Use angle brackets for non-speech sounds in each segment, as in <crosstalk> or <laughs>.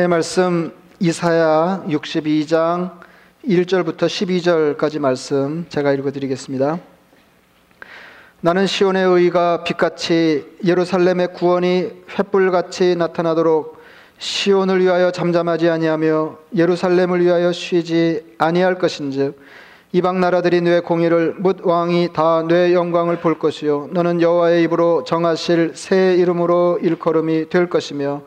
하나님의 말씀 이사야 62장 1절부터 12절까지 말씀 제가 읽어 드리겠습니다. 나는 시온의 의가 빛같이 예루살렘의 구원이 횃불같이 나타나도록 시온을 위하여 잠잠하지 아니하며 예루살렘을 위하여 쉬지 아니할 것인즉 이방 나라들이 뇌 공의를 묻 왕이 다 뇌 영광을 볼 것이요 너는 여호와의 입으로 정하실 새 이름으로 일컬음이 될 것이며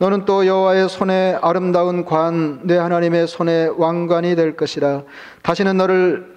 너는 또 여호와의 손에 아름다운 관, 내 하나님의 손에 왕관이 될 것이라. 다시는 너를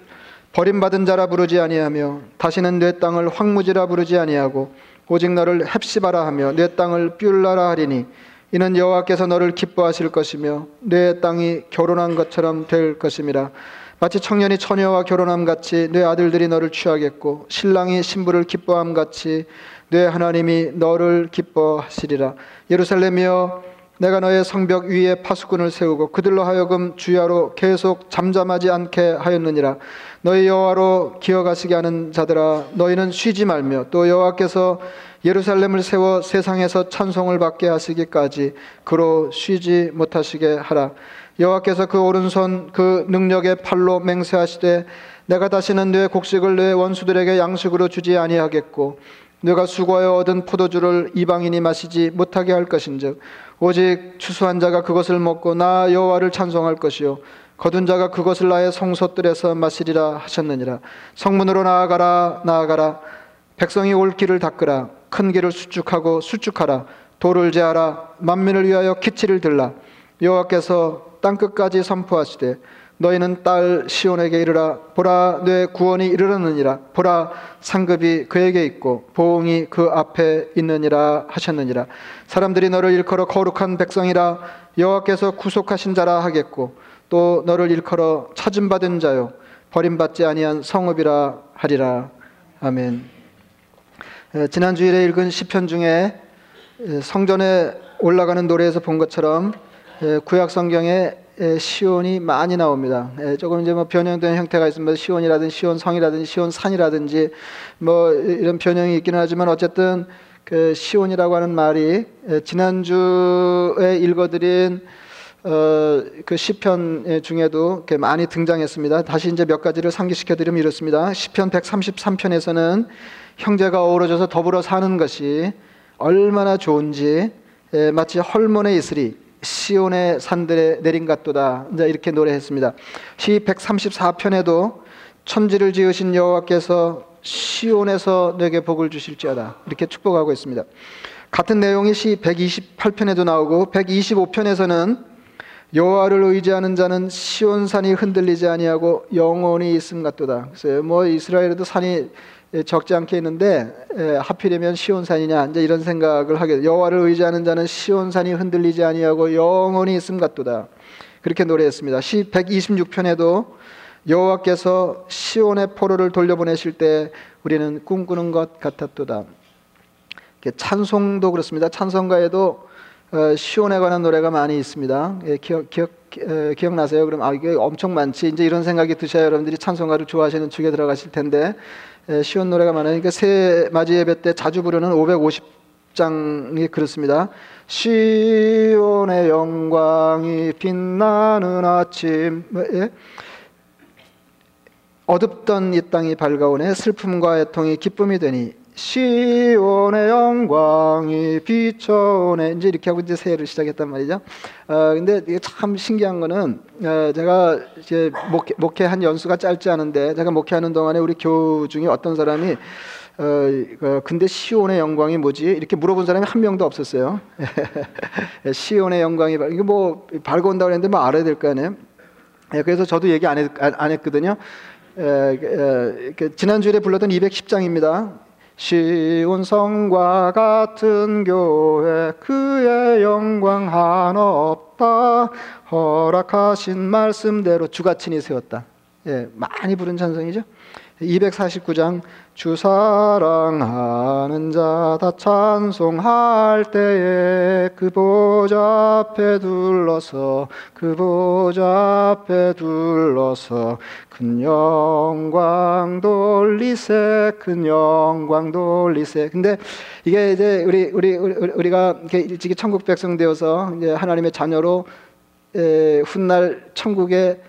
버림받은 자라 부르지 아니하며 다시는 내 땅을 황무지라 부르지 아니하고 오직 너를 헵시바라 하며 내 땅을 뷸라라 하리니 이는 여호와께서 너를 기뻐하실 것이며 내 땅이 결혼한 것처럼 될 것임이라. 마치 청년이 처녀와 결혼함 같이 내 아들들이 너를 취하겠고 신랑이 신부를 기뻐함 같이 내 하나님이 너를 기뻐하시리라. 예루살렘이여 내가 너의 성벽 위에 파수꾼을 세우고 그들로 하여금 주야로 계속 잠잠하지 않게 하였느니라. 너희 여호와로 기어가시게 하는 자들아 너희는 쉬지 말며 또 여호와께서 예루살렘을 세워 세상에서 찬송을 받게 하시기까지 그로 쉬지 못하시게 하라. 여호와께서 그 오른손 그 능력의 팔로 맹세하시되 내가 다시는 내 곡식을 내 원수들에게 양식으로 주지 아니하겠고 내가 수고하여 얻은 포도주를 이방인이 마시지 못하게 할 것인즉 오직 추수한 자가 그것을 먹고 나 여호와를 찬송할 것이요 거둔 자가 그것을 나의 성소들에서 마시리라 하셨느니라. 성문으로 나아가라 나아가라. 백성이 올 길을 닦으라. 큰 길을 수축하고 수축하라. 돌을 제하라. 만민을 위하여 기치를 들라. 여호와께서 땅 끝까지 선포하시되 너희는 딸 시온에게 이르라. 보라 내 구원이 이르렀느니라. 보라 상급이 그에게 있고 보응이 그 앞에 있느니라 하셨느니라. 사람들이 너를 일컬어 거룩한 백성이라 여호와께서 구속하신 자라 하겠고 또 너를 일컬어 찾음 받은 자요. 버림받지 아니한 성읍이라 하리라. 아멘. 지난 주일에 읽은 시편 중에 성전에 올라가는 노래에서 본 것처럼 구약 성경에 시온이 많이 나옵니다. 조금 이제 뭐 변형된 형태가 있습니다. 시온이라든지 시온 성이라든지 시온 산이라든지 뭐 이런 변형이 있기는 하지만 어쨌든 그 시온이라고 하는 말이 지난주에 읽어드린 어, 그 시편 중에도 많이 등장했습니다. 다시 이제 몇 가지를 상기시켜 드리면 이렇습니다. 시편 133편에서는 형제가 어우러져서 더불어 사는 것이 얼마나 좋은지 마치 헐몬에 있으리 시온의 산들에 내린 같도다. 이렇게 노래했습니다. 시 134편에도 천지를 지으신 여호와께서 시온에서 내게 복을 주실지어다. 이렇게 축복하고 있습니다. 같은 내용이 시 128편에도 나오고 125편에서는 여호와를 의지하는 자는 시온 산이 흔들리지 아니하고 영원히 있음 같도다. 그래서 뭐 이스라엘에도 산이 예, 적지 않게 있는데 예, 하필이면 시온산이냐 이제 이런 생각을 하게 여호와를 의지하는 자는 시온산이 흔들리지 아니하고 영원히 있음 같도다 그렇게 노래했습니다. 시 126편에도 여호와께서 시온의 포로를 돌려보내실 때 우리는 꿈꾸는 것 같았도다. 찬송도 그렇습니다. 찬송가에도 어, 시온에 관한 노래가 많이 있습니다. 예, 기억, 기억, 기억나세요? 그럼 아 이게 엄청 많지. 이제 이런 생각이 드셔야 여러분들이 찬송가를 좋아하시는 축에 들어가실 텐데 시온 노래가 많으니까 새 맞이 예배 때 자주 부르는 550장이 그렇습니다. 시온의 영광이 빛나는 아침 예? 어둡던 이 땅이 밝아오네 슬픔과 애통이 기쁨이 되니 시온의 영광이 비춰오네 이제 이렇게 하고 이제 새해를 시작했단 말이죠. 어, 근데 이게 참 신기한 거는 어, 제가 이제 목회, 목회한 연수가 짧지 않은데 제가 목회하는 동안에 우리 교우 중에 어떤 사람이 어, 어, 근데 시온의 영광이 뭐지? 이렇게 물어본 사람이 한 명도 없었어요. <laughs> 시온의 영광이 이게 뭐 밝아온다고 했는데 뭐 알아야 될 거 아니에요. 예, 그래서 저도 얘기 안, 했, 안 했거든요. 에, 에, 지난주에 불렀던 210장입니다. 시온성과 같은 교회 그의 영광 하나 없다. 허락하신 말씀대로 주가 친히 세웠다. 예, 많이 부른 찬송이죠 249장 주 사랑하는 자 다 찬송할 때에 그 보좌 앞에 둘러서 그 보좌 앞에 둘러서 큰 영광 돌리세 큰 영광 돌리세. 근데 이게 이제 우리 우리 우리가 일찍이 천국 백성 되어서 이제 하나님의 자녀로 훗날 천국에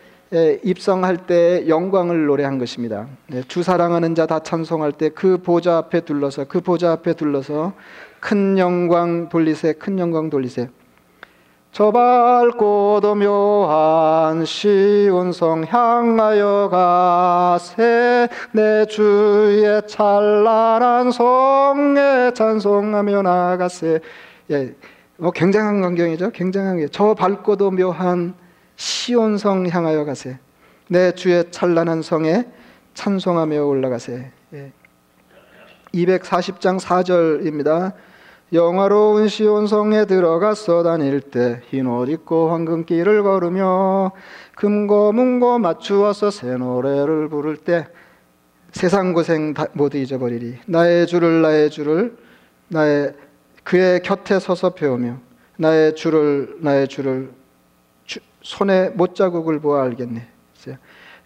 입성할 때 영광을 노래한 것입니다. 네, 주 사랑하는 자 다 찬송할 때 그 보좌 앞에 둘러서 그 보좌 앞에 둘러서 큰 영광 돌리세 큰 영광 돌리세. 저 밝고도 묘한 시온 성 향하여 가세. 내 주의 찬란한 성에 찬송하며 나가세. 예, 뭐 굉장한 광경이죠. 굉장한 게 저 밝고도 묘한 시온성 향하여 가세. 내 주의 찬란한 성에 찬송하며 올라가세. 예. 240장 4절입니다. 영화로운 시온성에 들어가서 다닐 때 흰 옷 입고 황금길을 걸으며 금고 문고 맞추어서 새 노래를 부를 때 세상 고생 모두 잊어버리리 나의 주를 나의 주를 나의 그의 곁에 서서 배우며 나의 주를 나의 주를 손에 못자국을 보아 알겠네.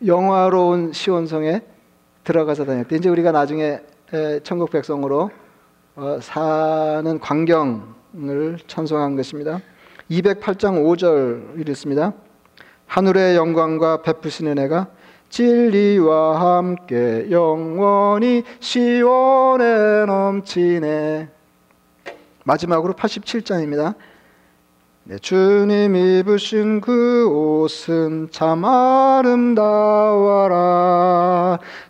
영화로운 시온성에 들어가서 다녔대. 이제 우리가 나중에 천국 백성으로 어, 사는 광경을 찬송한 것입니다. 208장 5절 이랬습니다. 하늘의 영광과 베푸시는 애가 진리와 함께 영원히 시온에 넘치네. 마지막으로 87장입니다. 내 주님 입으신 그 옷은 참 아름다워라.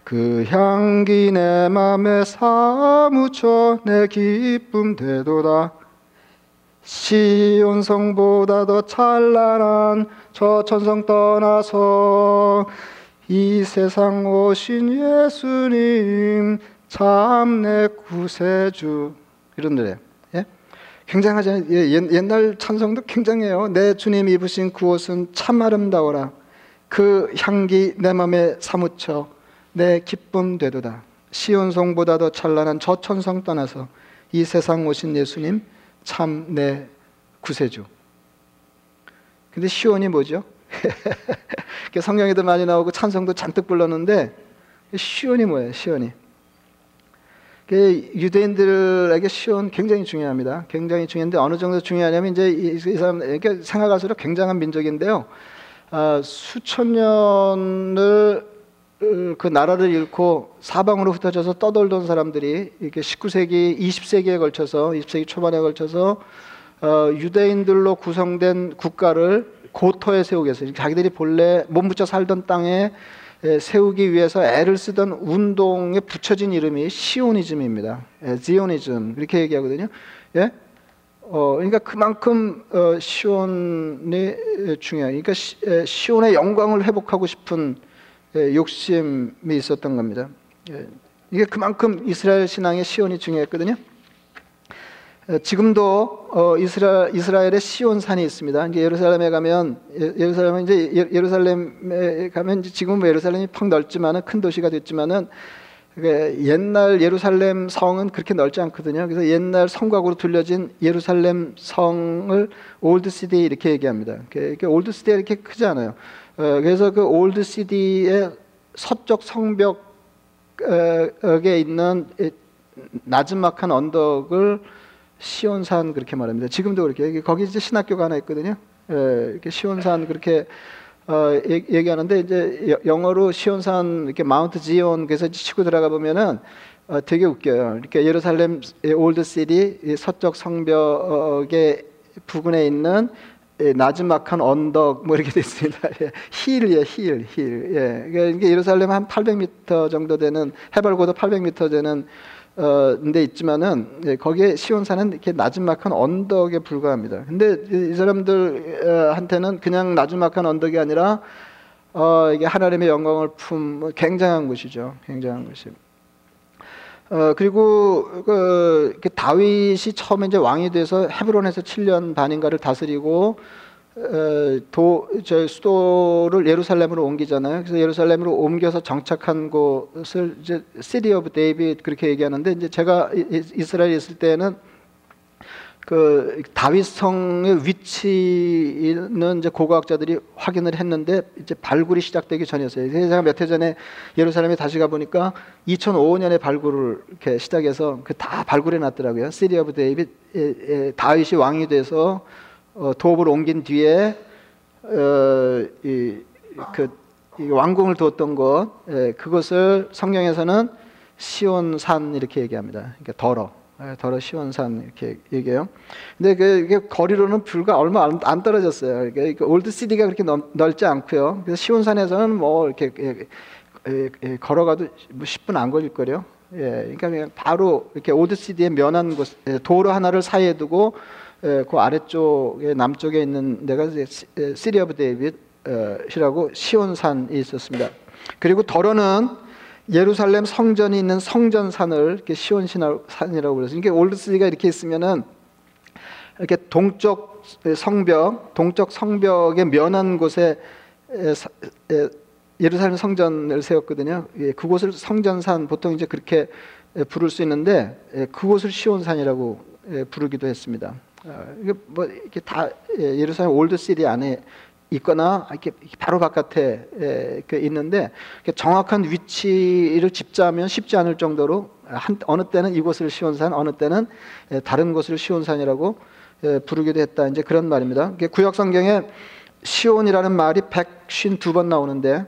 그 향기 내 맘에 사무쳐 내 기쁨 되도다. 시온 성보다 더 찬란한 저 천성 떠나서 이 세상 오신 예수님 참 내 구세주. 이런 노래 굉장하잖아요. 예, 옛날 찬송도 굉장해요. 내 주님 입으신 그 옷은 참 아름다워라. 그 향기 내 맘에 사무쳐 내 기쁨 되도다. 시온성보다 도 찬란한 저 천성 떠나서 이 세상 오신 예수님 참 내 구세주. 근데 시온이 뭐죠? <laughs> 성경에도 많이 나오고 찬성도 잔뜩 불렀는데 시온이 뭐예요? 시온이 그 유대인들에게 시온 굉장히 중요합니다. 굉장히 중요한데 어느 정도 중요하냐면 이제 이, 이 사람 이렇게 생각할수록 굉장한 민족인데요. 아, 수천 년을 그 나라를 잃고 사방으로 흩어져서 떠돌던 사람들이 이렇게 19세기, 20세기에 걸쳐서 20세기 초반에 걸쳐서 어, 유대인들로 구성된 국가를 고토에 세우기 위해서 자기들이 본래 몸 붙여 살던 땅에 예, 세우기 위해서 애를 쓰던 운동에 붙여진 이름이 시오니즘입니다. 예, 지오니즘 그렇게 얘기하거든요. 예? 어, 그러니까 그만큼 어, 시온이 중요해. 그러니까 시, 예, 시온의 영광을 회복하고 싶은 예, 욕심이 있었던 겁니다. 예, 이게 그만큼 이스라엘 신앙의 시온이 중요했거든요. 지금도 어, 이스라, 이스라엘의 시온산이 있습니다. 이제 예루살렘에 가면 예, 루살렘 이제 예, 예루살렘에 가면 지금 뭐 예루살렘이 펑 넓지만은 큰 도시가 됐지만은 옛날 예루살렘 성은 그렇게 넓지 않거든요. 그래서 옛날 성곽으로 둘려진 예루살렘 성을 Old City 이렇게 얘기합니다. 이렇게 Old City가 이렇게 크지 않아요. 어, 그래서 그 Old City의 서쪽 성벽에 있는 나즈막한 언덕을 시온산 그렇게 말합니다. 지금도 그렇게 거기 이제 신학교가 하나 있거든요. 예, 이렇게 시온산 그렇게 어, 얘기 하는데 이제 영어로 시온산 이렇게 Mount Zion 그래서 치고 들어가 보면은 어, 되게 웃겨요. 이렇게 예루살렘 Old City 서쪽 성벽의 부근에 있는 나즈막한 언덕 뭐 이렇게 됐습니다. <laughs> 예, hill이에요, hill, hill. 예, 그러니까 예루살렘 한 800m 정도 되는 해발고도 800m 되는 어, 데 있지만은 예, 거기에 시온산은 이렇게 나지막한 언덕에 불과합니다. 근데 이, 이 사람들한테는 그냥 나지막한 언덕이 아니라 어, 이게 하나님의 영광을 품뭐 굉장한 곳이죠. 굉장한 곳이. 어, 그리고 그, 그 다윗이 처음에 이제 왕이 돼서 헤브론에서 7년 반인가를 다스리고 어, 도 저 수도를 예루살렘으로 옮기잖아요. 그래서 예루살렘으로 옮겨서 정착한 곳을 이제 City of David 그렇게 얘기하는데 이제 제가 이스라엘에 있을 때는 그 다윗 성의 위치는 이제 고고학자들이 확인을 했는데 이제 발굴이 시작되기 전이었어요. 제가 몇 해 전에 예루살렘에 다시 가 보니까 2005년에 발굴을 이렇게 시작해서 그 다 발굴해 놨더라고요. City of David 다윗이 왕이 돼서 어, 도읍을 옮긴 뒤에 어, 이, 그 이 왕궁을 두었던 것 예, 그것을 성경에서는 시온산 이렇게 얘기합니다. 그러니까 더러 예, 더러 시온산 이렇게 얘기해요. 근데 그 거리로는 불과 얼마 안, 안 떨어졌어요. 그러니까 Old City가 그렇게 넓, 지 않고요. 그래서 시온산에서는 뭐 이렇게 예, 예, 예 걸어가도 뭐 10분 안 걸릴 거요. 예, 그러니까 바로 이렇게 Old City에 면한 곳 예, 도로 하나를 사이에 두고 예, 그 아래쪽에 남쪽에 있는 데가 City of David이라고 시온산이 있었습니다. 그리고 더러는 예루살렘 성전이 있는 성전산을 시온산이라고 그래서 이게 Old City가 이렇게 있으면은 이렇게 동쪽 성벽, 동쪽 성벽에 면한 곳에 예루살렘 성전을 세웠거든요. 예, 그곳을 성전산 보통 이제 그렇게 부를 수 있는데 예, 그곳을 시온산이라고 부르기도 했습니다. 어, 이게 뭐 이렇게 다 예, 예루살렘 Old City 안에 있거나 이렇게 바로 바깥에 예, 있는데 정확한 위치를 짚자면 쉽지 않을 정도로 한, 어느 때는 이곳을 시온산, 어느 때는 예, 다른 곳을 시온산이라고 부르기도 했다. 이제 그런 말입니다. 구약 성경에 시온이라는 말이 152번 나오는데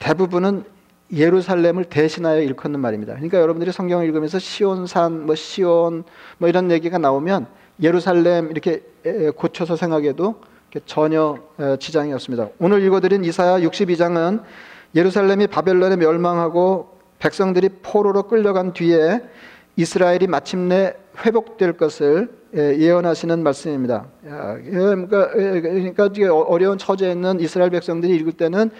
대부분은 예루살렘을 대신하여 일컫는 말입니다. 그러니까 여러분들이 성경을 읽으면서 시온산, 뭐 시온, 뭐 이런 얘기가 나오면 예루살렘 이렇게 고쳐서 생각해도 전혀 지장이 없습니다. 오늘 읽어드린 이사야 62장은 예루살렘이 바벨론에 멸망하고 백성들이 포로로 끌려간 뒤에 이스라엘이 마침내 회복될 것을 예언하시는 말씀입니다. 그러니까, 그러니까 어려운 처지에 있는 이스라엘 백성들이 읽을 때는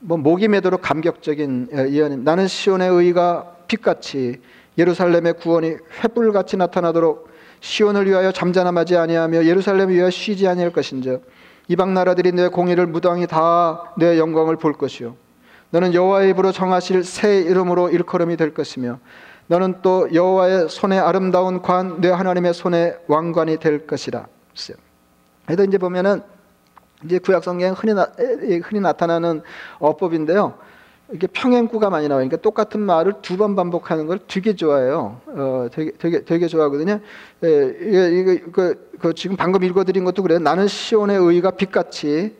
뭐 목이 매도록 감격적인 예언입니다. 나는 시온의 의가 빛같이 예루살렘의 구원이 횃불같이 나타나도록 시온을 위하여 잠잠하지 아니하며 예루살렘을 위하여 쉬지 아니할 것인즉 이방 나라들이 내 공의를 무당히 다 내 영광을 볼 것이요 너는 여호와의 입으로 정하실 새 이름으로 일컬음이 될 것이며 너는 또 여호와의 손에 아름다운 관 내 하나님의 손에 왕관이 될 것이라. 그래서 이제 보면은 이제 구약 성경 흔히 나, 흔히 나타나는 어법인데요. 이게 평행구가 많이 나와요. 그러니까 똑같은 말을 두 번 반복하는 걸 되게 좋아해요. 어, 되게, 되게, 되게 좋아하거든요. 예, 이게, 그, 그 지금 방금 읽어드린 것도 그래요. 나는 시온의 의가 빛같이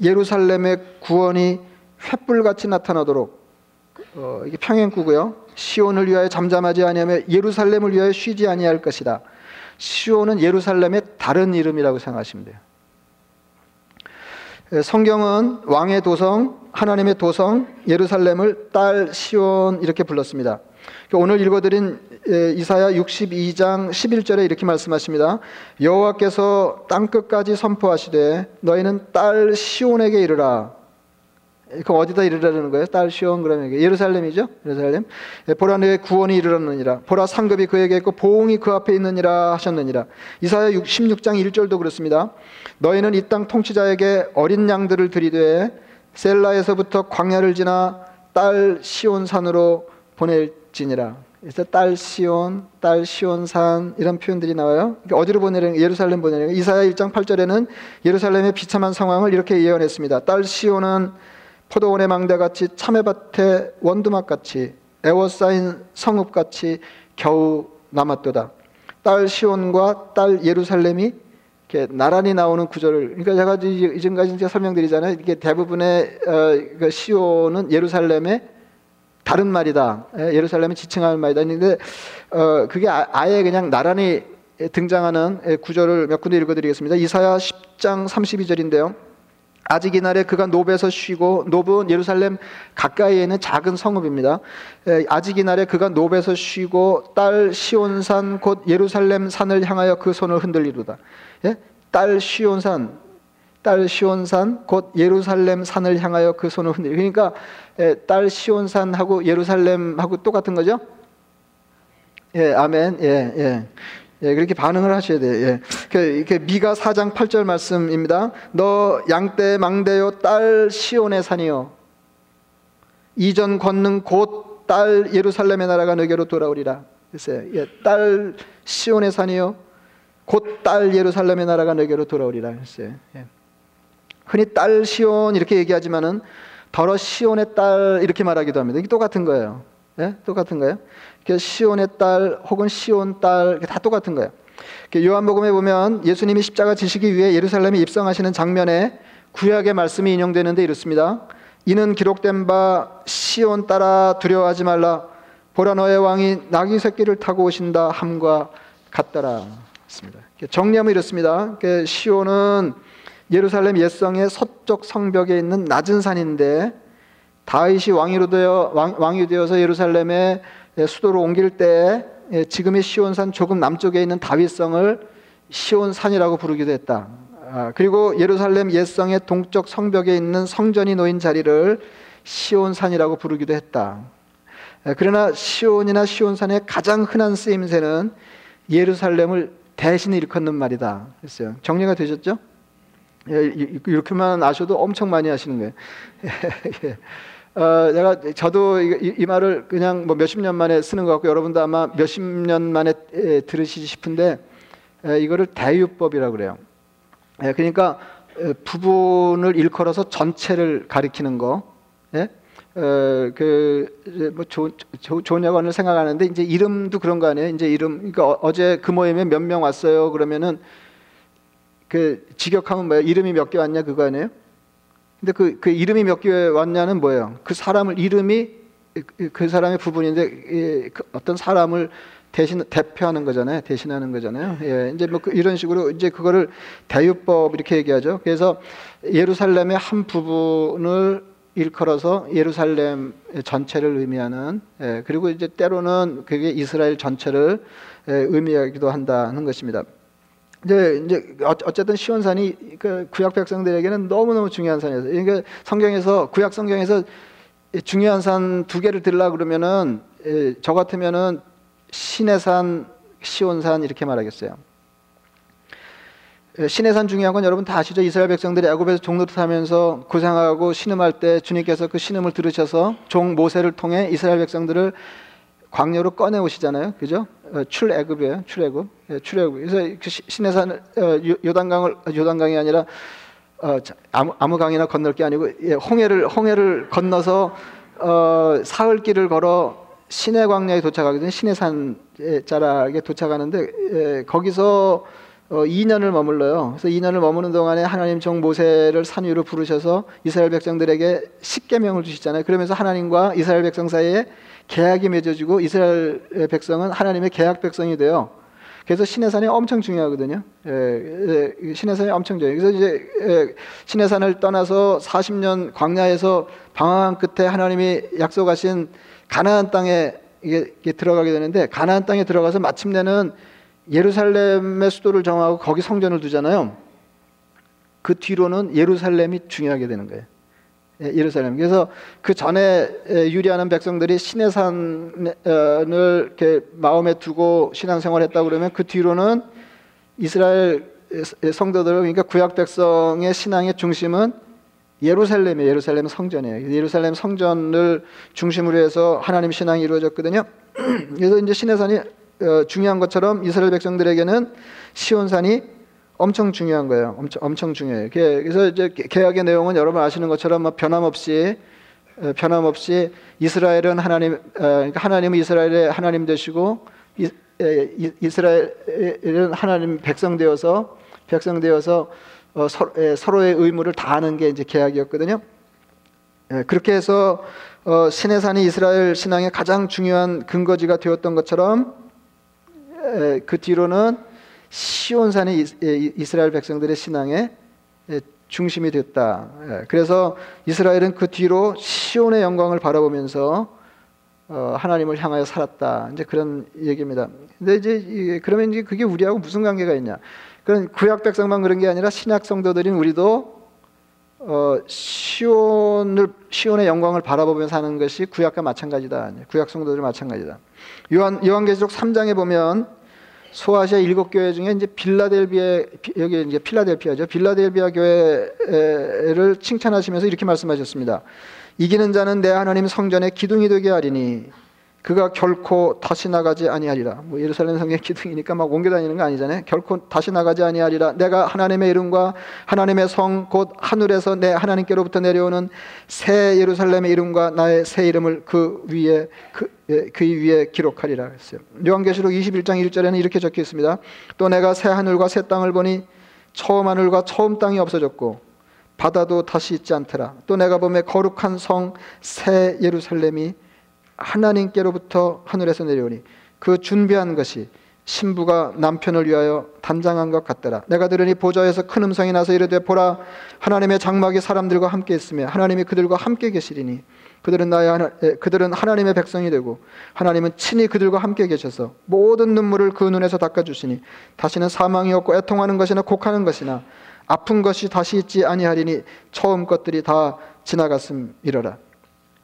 예루살렘의 구원이 횃불같이 나타나도록 어, 이게 평행구고요. 시온을 위하여 잠잠하지 아니하며 예루살렘을 위하여 쉬지 아니할 것이다. 시온은 예루살렘의 다른 이름이라고 생각하시면 돼요. 예, 성경은 왕의 도성, 하나님의 도성, 예루살렘을 딸 시온 이렇게 불렀습니다. 오늘 읽어드린 예, 이사야 62장 11절에 이렇게 말씀하십니다. 여호와께서 땅 끝까지 선포하시되 너희는 딸 시온에게 이르라. 그 어디다 이르라는 거예요? 딸 시온 그러면 예루살렘이죠. 예루살렘. 예, 보라 내 구원이 이르렀느니라. 보라 상급이 그에게 있고 보응이 그 앞에 있느니라 하셨느니라. 이사야 16장 1절도 그렇습니다. 너희는 이 땅 통치자에게 어린 양들을 들이되 셀라에서부터 광야를 지나 딸 시온 산으로 보낼지니라. 그래서 딸 시온, 딸 시온산 이런 표현들이 나와요. 어디로 보내는 예루살렘 보내는 이사야 1장 8절에는 예루살렘의 비참한 상황을 이렇게 예언했습니다. 딸 시온은 포도원의 망대같이 참외밭의 원두막같이 에워싸인 성읍같이 겨우 남았도다. 딸 시온과 딸 예루살렘이 이렇게 나란히 나오는 구절을 그러니까 제가 이전까지 제가 설명드리잖아요. 이게 대부분의 어, 그 시온은 예루살렘의 다른 말이다. 예, 예루살렘을 지칭하는 말이다. 근데 어, 그게 아, 예 그냥 나란히 등장하는 예, 구절을 몇 군데 읽어드리겠습니다. 이사야 10장 32절인데요. 아직 이날에 그가 노베에서 쉬고 노브는 예루살렘 가까이에 있는 작은 성읍입니다. 아직 이날에 그가 노베에서 쉬고 딸 시온산 곧 예루살렘 산을 향하여 그 손을 흔들리로다. 예? 딸 시온산 딸 시온산 곧 예루살렘 산을 향하여 그 손을 흔들. 그러니까 딸 시온산하고 예루살렘하고 똑같은 거죠? 예, 아멘. 예, 예. 예, 그렇게 반응을 하셔야 돼요. 예. 그, 이렇게 미가 4장 8절 말씀입니다. 너 양떼 망대요 딸 시온의 산이요. 이전 권능 곧 딸 예루살렘의 나라가 너게로 돌아오리라. 글쎄요. 예, 딸 시온의 산이요. 곧 딸 예루살렘의 나라가 너게로 돌아오리라. 글쎄요. 예. 흔히 딸 시온 이렇게 얘기하지만은 더러 시온의 딸 이렇게 말하기도 합니다. 이게 똑같은 거예요. 예? 똑같은 거예요. 시온의 딸 혹은 시온 딸 다 똑같은 거예요. 요한복음에 보면 예수님이 십자가 지시기 위해 예루살렘에 입성하시는 장면에 구약의 말씀이 인용되는데 이렇습니다. 이는 기록된 바 시온 따라 두려워하지 말라 보라 너의 왕이 나귀 새끼를 타고 오신다 함과 같더라. 정리하면 이렇습니다. 시온은 예루살렘 옛성의 서쪽 성벽에 있는 낮은 산인데 다윗이 왕이 되어 왕 이 되어서 예루살렘에 수도로 옮길 때 지금의 시온산 조금 남쪽에 있는 다윗성을 시온산이라고 부르기도 했다. 아, 그리고 예루살렘 옛성의 동쪽 성벽에 있는 성전이 놓인 자리를 시온산이라고 부르기도 했다. 그러나 시온이나 시온산의 가장 흔한 쓰임새는 예루살렘을 대신 일컫는 말이다. 그랬어요. 정리가 되셨죠? 이렇게만 아셔도 엄청 많이 하시는 거예요. <laughs> 어, 제가 저도 이, 이, 말을 그냥 뭐 몇십 년 만에 쓰는 것 같고 여러분도 아마 몇십 년 만에 에, 들으시지 싶은데 에, 이거를 대유법이라고 그래요. 에, 그러니까 부분을 일컬어서 전체를 가리키는 거. 예? 어, 그뭐 좋냐고 하는 생각하는데 이제 이름도 그런 거 아니에요. 이제 이름 그러니까 어, 어제 그 모임에 몇 명 왔어요. 그러면은 그 직역하면 뭐야? 이름이 몇 개 왔냐 그거 아니에요? 근데 그, 그 이름이 몇 개 왔냐는 뭐예요? 그 사람을 이름이 그 사람의 부분인데 그 어떤 사람을 대신 대표하는 거잖아요. 대신하는 거잖아요. 예, 이제 뭐그 이런 식으로 이제 그거를 대유법 이렇게 얘기하죠. 그래서 예루살렘의 한 부분을 일컬어서 예루살렘 전체를 의미하는 예, 그리고 이제 때로는 그게 이스라엘 전체를 예, 의미하기도 한다는 것입니다. 이제 이제 어쨌든 시온산이 그 구약 백성들에게는 너무 너무 중요한 산이었어요. 그러니까 성경에서 구약 성경에서 중요한 산 두 개를 들라 그러면은 저 같으면은 신의 산, 시온산 이렇게 말하겠어요. 신의 산 중요한 건 여러분 다 아시죠? 이스라엘 백성들이 애굽에서 종노릇 하면서 고생하고 신음할 때 주님께서 그 신음을 들으셔서 종 모세를 통해 이스라엘 백성들을 광야로 꺼내 오시잖아요. 그죠? 어, 출애굽이에요. 출애굽. 예, 출애굽. 그래서 그 시내산 어, 요단강을 요단강이 아니라 어, 아무, 아무 강이나 건널 게 아니고 예, 홍해를 홍해를 건너서 어, 사흘길을 걸어 시내 광야에 도착하게 된 시내산 자락에 도착하는데 예, 거기서 어, 2년을 머물러요. 그래서 2년을 머무는 동안에 하나님 정 모세를 산 위로 부르셔서 이스라엘 백성들에게 십계명을 주시잖아요. 그러면서 하나님과 이스라엘 백성 사이에 계약이 맺어지고 이스라엘 백성은 하나님의 계약 백성이 돼요. 그래서 시내산이 엄청 중요하거든요. 예, 예, 시내산이 엄청 중요해요. 그래서 이제 예, 시내산을 떠나서 40년 광야에서 방황한 끝에 하나님이 약속하신 가나안 땅에 이게 들어가게 되는데 가나안 땅에 들어가서 마침내는 예루살렘의 수도를 정하고 거기 성전을 두잖아요. 그 뒤로는 예루살렘이 중요하게 되는 거예요. 예, 예루살렘. 그래서 그 전에 유리하는 백성들이 시내산을 이렇게 마음에 두고 신앙생활했다 그러면 그 뒤로는 이스라엘 성도들 그러니까 구약 백성의 신앙의 중심은 예루살렘이에요. 예루살렘 성전이에요. 예루살렘 성전을 중심으로 해서 하나님 신앙이 이루어졌거든요. <clears throat> 그래서 이제 시내산이 어, 중요한 것처럼 이스라엘 백성들에게는 시온산이 엄청 중요한 거예요. 엄청 엄청 중요해요. 그래서 이제 계약의 내용은 여러분 아시는 것처럼 뭐 변함없이 변함없이 이스라엘은 하나님 그러니까 하나님은 이스라엘의 하나님 되시고 이스라엘은 하나님 백성 되어서 백성 되어서 어, 서로의 의무를 다하는 게 이제 계약이었거든요. 그렇게 해서 어, 신의 산이 이스라엘 신앙의 가장 중요한 근거지가 되었던 것처럼 그 뒤로는 시온산이 이스라엘 백성들의 신앙의 중심이 됐다. 예, 그래서 이스라엘은 그 뒤로 시온의 영광을 바라보면서 어, 하나님을 향하여 살았다. 이제 그런 얘기입니다. 근데 이제 그러면 이제 그게 우리하고 무슨 관계가 있냐? 그런 구약 백성만 그런 게 아니라 신약 성도들인 우리도 어, 시온을 시온의 영광을 바라보면서 사는 것이 구약과 마찬가지다. 구약 성도들 마찬가지다. 요한 요한계시록 3장에 보면 소아시아 일곱 교회 중에 이제 빌라델비아 여기 이제 필라델피아죠. 빌라델비아 교회를 칭찬하시면서 이렇게 말씀하셨습니다. 이기는 자는 내 하나님 성전의 기둥이 되게 하리니 그가 결코 다시 나가지 아니하리라. 뭐 예루살렘 성의 기둥이니까 막 옮겨 다니는 거 아니잖아요. 결코 다시 나가지 아니하리라. 내가 하나님의 이름과 하나님의 성 곧 하늘에서 내 하나님께로부터 내려오는 새 예루살렘의 이름과 나의 새 이름을 그 위에 그, 예, 그 위에 기록하리라 했어요. 요한계시록 21장 1절에는 이렇게 적혀 있습니다. 또 내가 새 하늘과 새 땅을 보니 처음 하늘과 처음 땅이 없어졌고 바다도 다시 있지 않더라. 또 내가 보매 거룩한 성 새 예루살렘이 하나님께로부터 하늘에서 내려오니 그 준비한 것이 신부가 남편을 위하여 단장한 것 같더라. 내가 들으니 보좌에서 큰 음성이 나서 이르되 보라 하나님의 장막이 사람들과 함께 있으며 하나님이 그들과 함께 계시리니 그들은 나의 하나, 그들은 하나님의 백성이 되고 하나님은 친히 그들과 함께 계셔서 모든 눈물을 그 눈에서 닦아 주시니 다시는 사망이 없고 애통하는 것이나 곡하는 것이나 아픈 것이 다시 있지 아니하리니 처음 것들이 다 지나갔음이러라.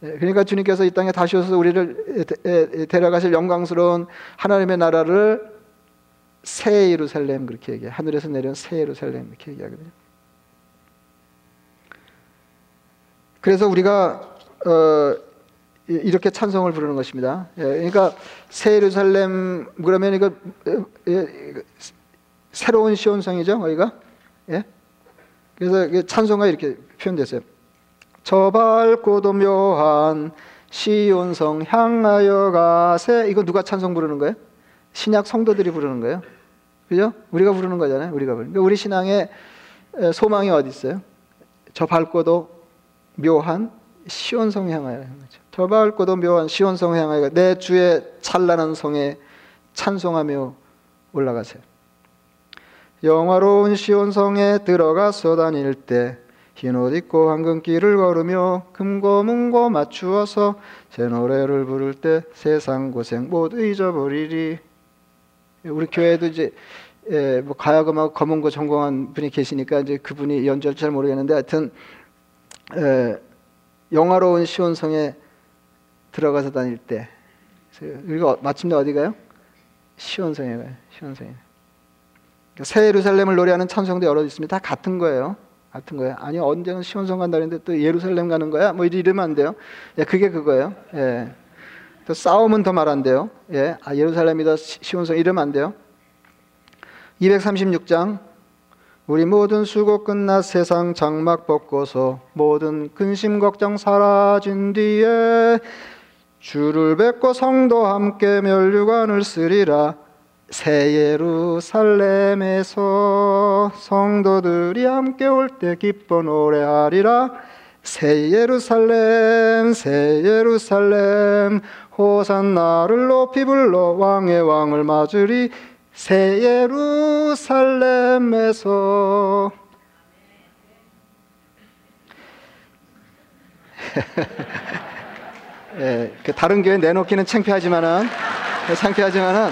예, 그러니까 주님께서 이 땅에 다시 오셔서 우리를 데려가실 영광스러운 하나님의 나라를 새 예루살렘 그렇게 얘기해. 하늘에서 내려온 새 예루살렘 이렇게 얘기하거든요. 그래서 우리가 어, 이렇게 찬송을 부르는 것입니다. 예, 그러니까 새 예루살렘 그러면 이거 예, 새로운 시온성이죠, 거기가. 예? 그래서 찬송가 이렇게 표현됐어요. 저 밝고도 묘한 시온성 향하여 가세. 이거 누가 찬송 부르는 거예요? 신약 성도들이 부르는 거예요. 그죠? 우리가 부르는 거잖아요. 우리가 부르는. 그러니까 우리 신앙의 소망이 어디 있어요? 저 밝고도 묘한 시온성 향하여 저 밝고도 묘한 시온성 향하여 내 주의 찬란한 성에 찬송하며 올라가세요. 영화로운 시온성에 들어가서 다닐 때 흰 옷 입고 황금 길을 걸으며 금고문고 맞추어서 새 노래를 부를 때 세상 고생 모두 잊어버리리. 우리 교회도 이제 예, 뭐 가야금하고 검은고 전공한 분이 계시니까 이제 그분이 연주할 잘 모르겠는데 하여튼 예, 영화로운 시온성에 들어가서 다닐 때 우리가 마침내 어디 가요? 시온성에 가요. 시온성에. 그러니까 새 예루살렘을 노래하는 찬송도 여러 있습니다. 다 같은 거예요. 같은 거예요. 아니 언제는 시온성 간다는데 또 예루살렘 가는 거야? 뭐 이러면 안 돼요. 예, 그게 그거예요. 예. 또 싸움은 더 말 안 돼요. 예. 아, 예루살렘이다 시온성 이러면 안 돼요. 236장 우리 모든 수고 끝나 세상 장막 벗고서 모든 근심 걱정 사라진 뒤에 주를 뵙고 성도 함께 멸류관을 쓰리라 새 예루살렘에서 성도들이 함께 올 때 기뻐 노래하리라. 새 예루살렘 새 예루살렘 호산나를 높이 불러 왕의 왕을 맞으리. 새 예루살렘에서. <laughs> 예, 그 다른 교회 내놓기는 창피하지만은 창피하지만은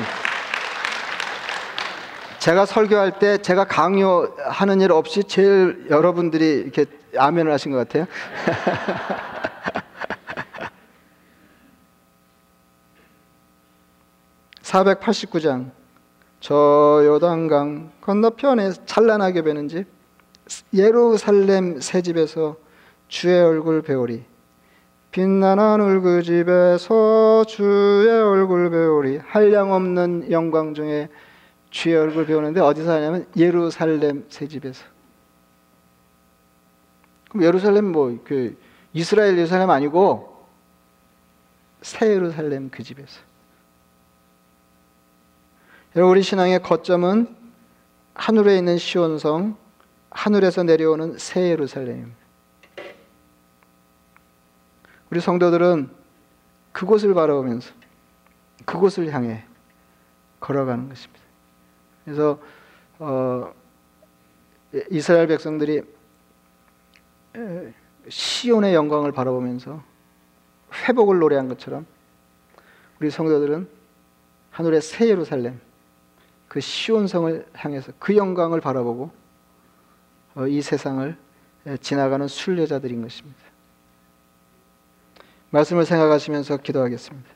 제가 설교할 때 제가 강요하는 일 없이 제일 여러분들이 이렇게 아멘을 하신 것 같아요. <laughs> (489장) 저 요단강 건너편에 찬란하게 베는 집 예루살렘 새 집에서 주의 얼굴 배우리 빛나는 울그 집에서 주의 얼굴 배우리 한량 없는 영광 중에 주의 얼굴 배우는데 어디서 하냐면 예루살렘 새 집에서. 그럼 예루살렘 뭐 그 이스라엘 예루살렘 아니고 새 예루살렘 그 집에서. 여러분 우리 신앙의 거점은 하늘에 있는 시온성, 하늘에서 내려오는 새 예루살렘입니다. 우리 성도들은 그곳을 바라보면서 그곳을 향해 걸어가는 것입니다. 그래서 어, 이스라엘 백성들이 시온의 영광을 바라보면서 회복을 노래한 것처럼 우리 성도들은 하늘의 새 예루살렘 그 시온성을 향해서 그 영광을 바라보고 어, 이 세상을 지나가는 순례자들인 것입니다. 말씀을 생각하시면서 기도하겠습니다.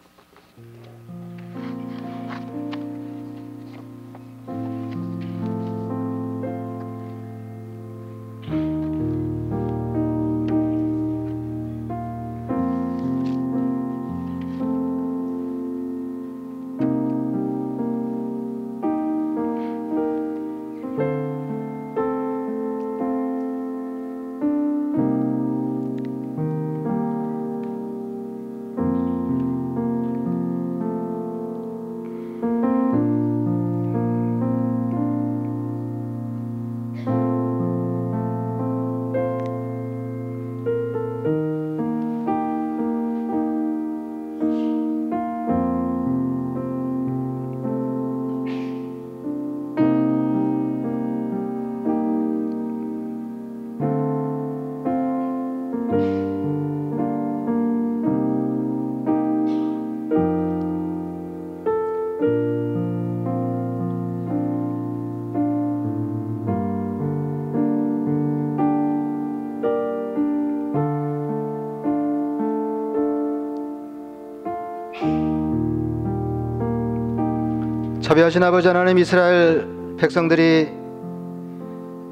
자비하신 아버지 하나님 이스라엘 백성들이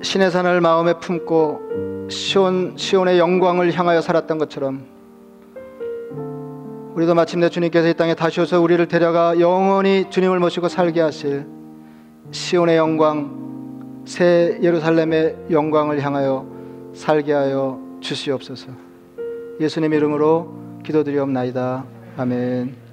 신의 산을 마음에 품고 시온 시온의 영광을 향하여 살았던 것처럼 우리도 마침내 주님께서 이 땅에 다시 오서 우리를 데려가 영원히 주님을 모시고 살게 하실 시온의 영광 새 예루살렘의 영광을 향하여 살게 하여 주시옵소서. 예수님 이름으로 기도드리옵나이다. 아멘.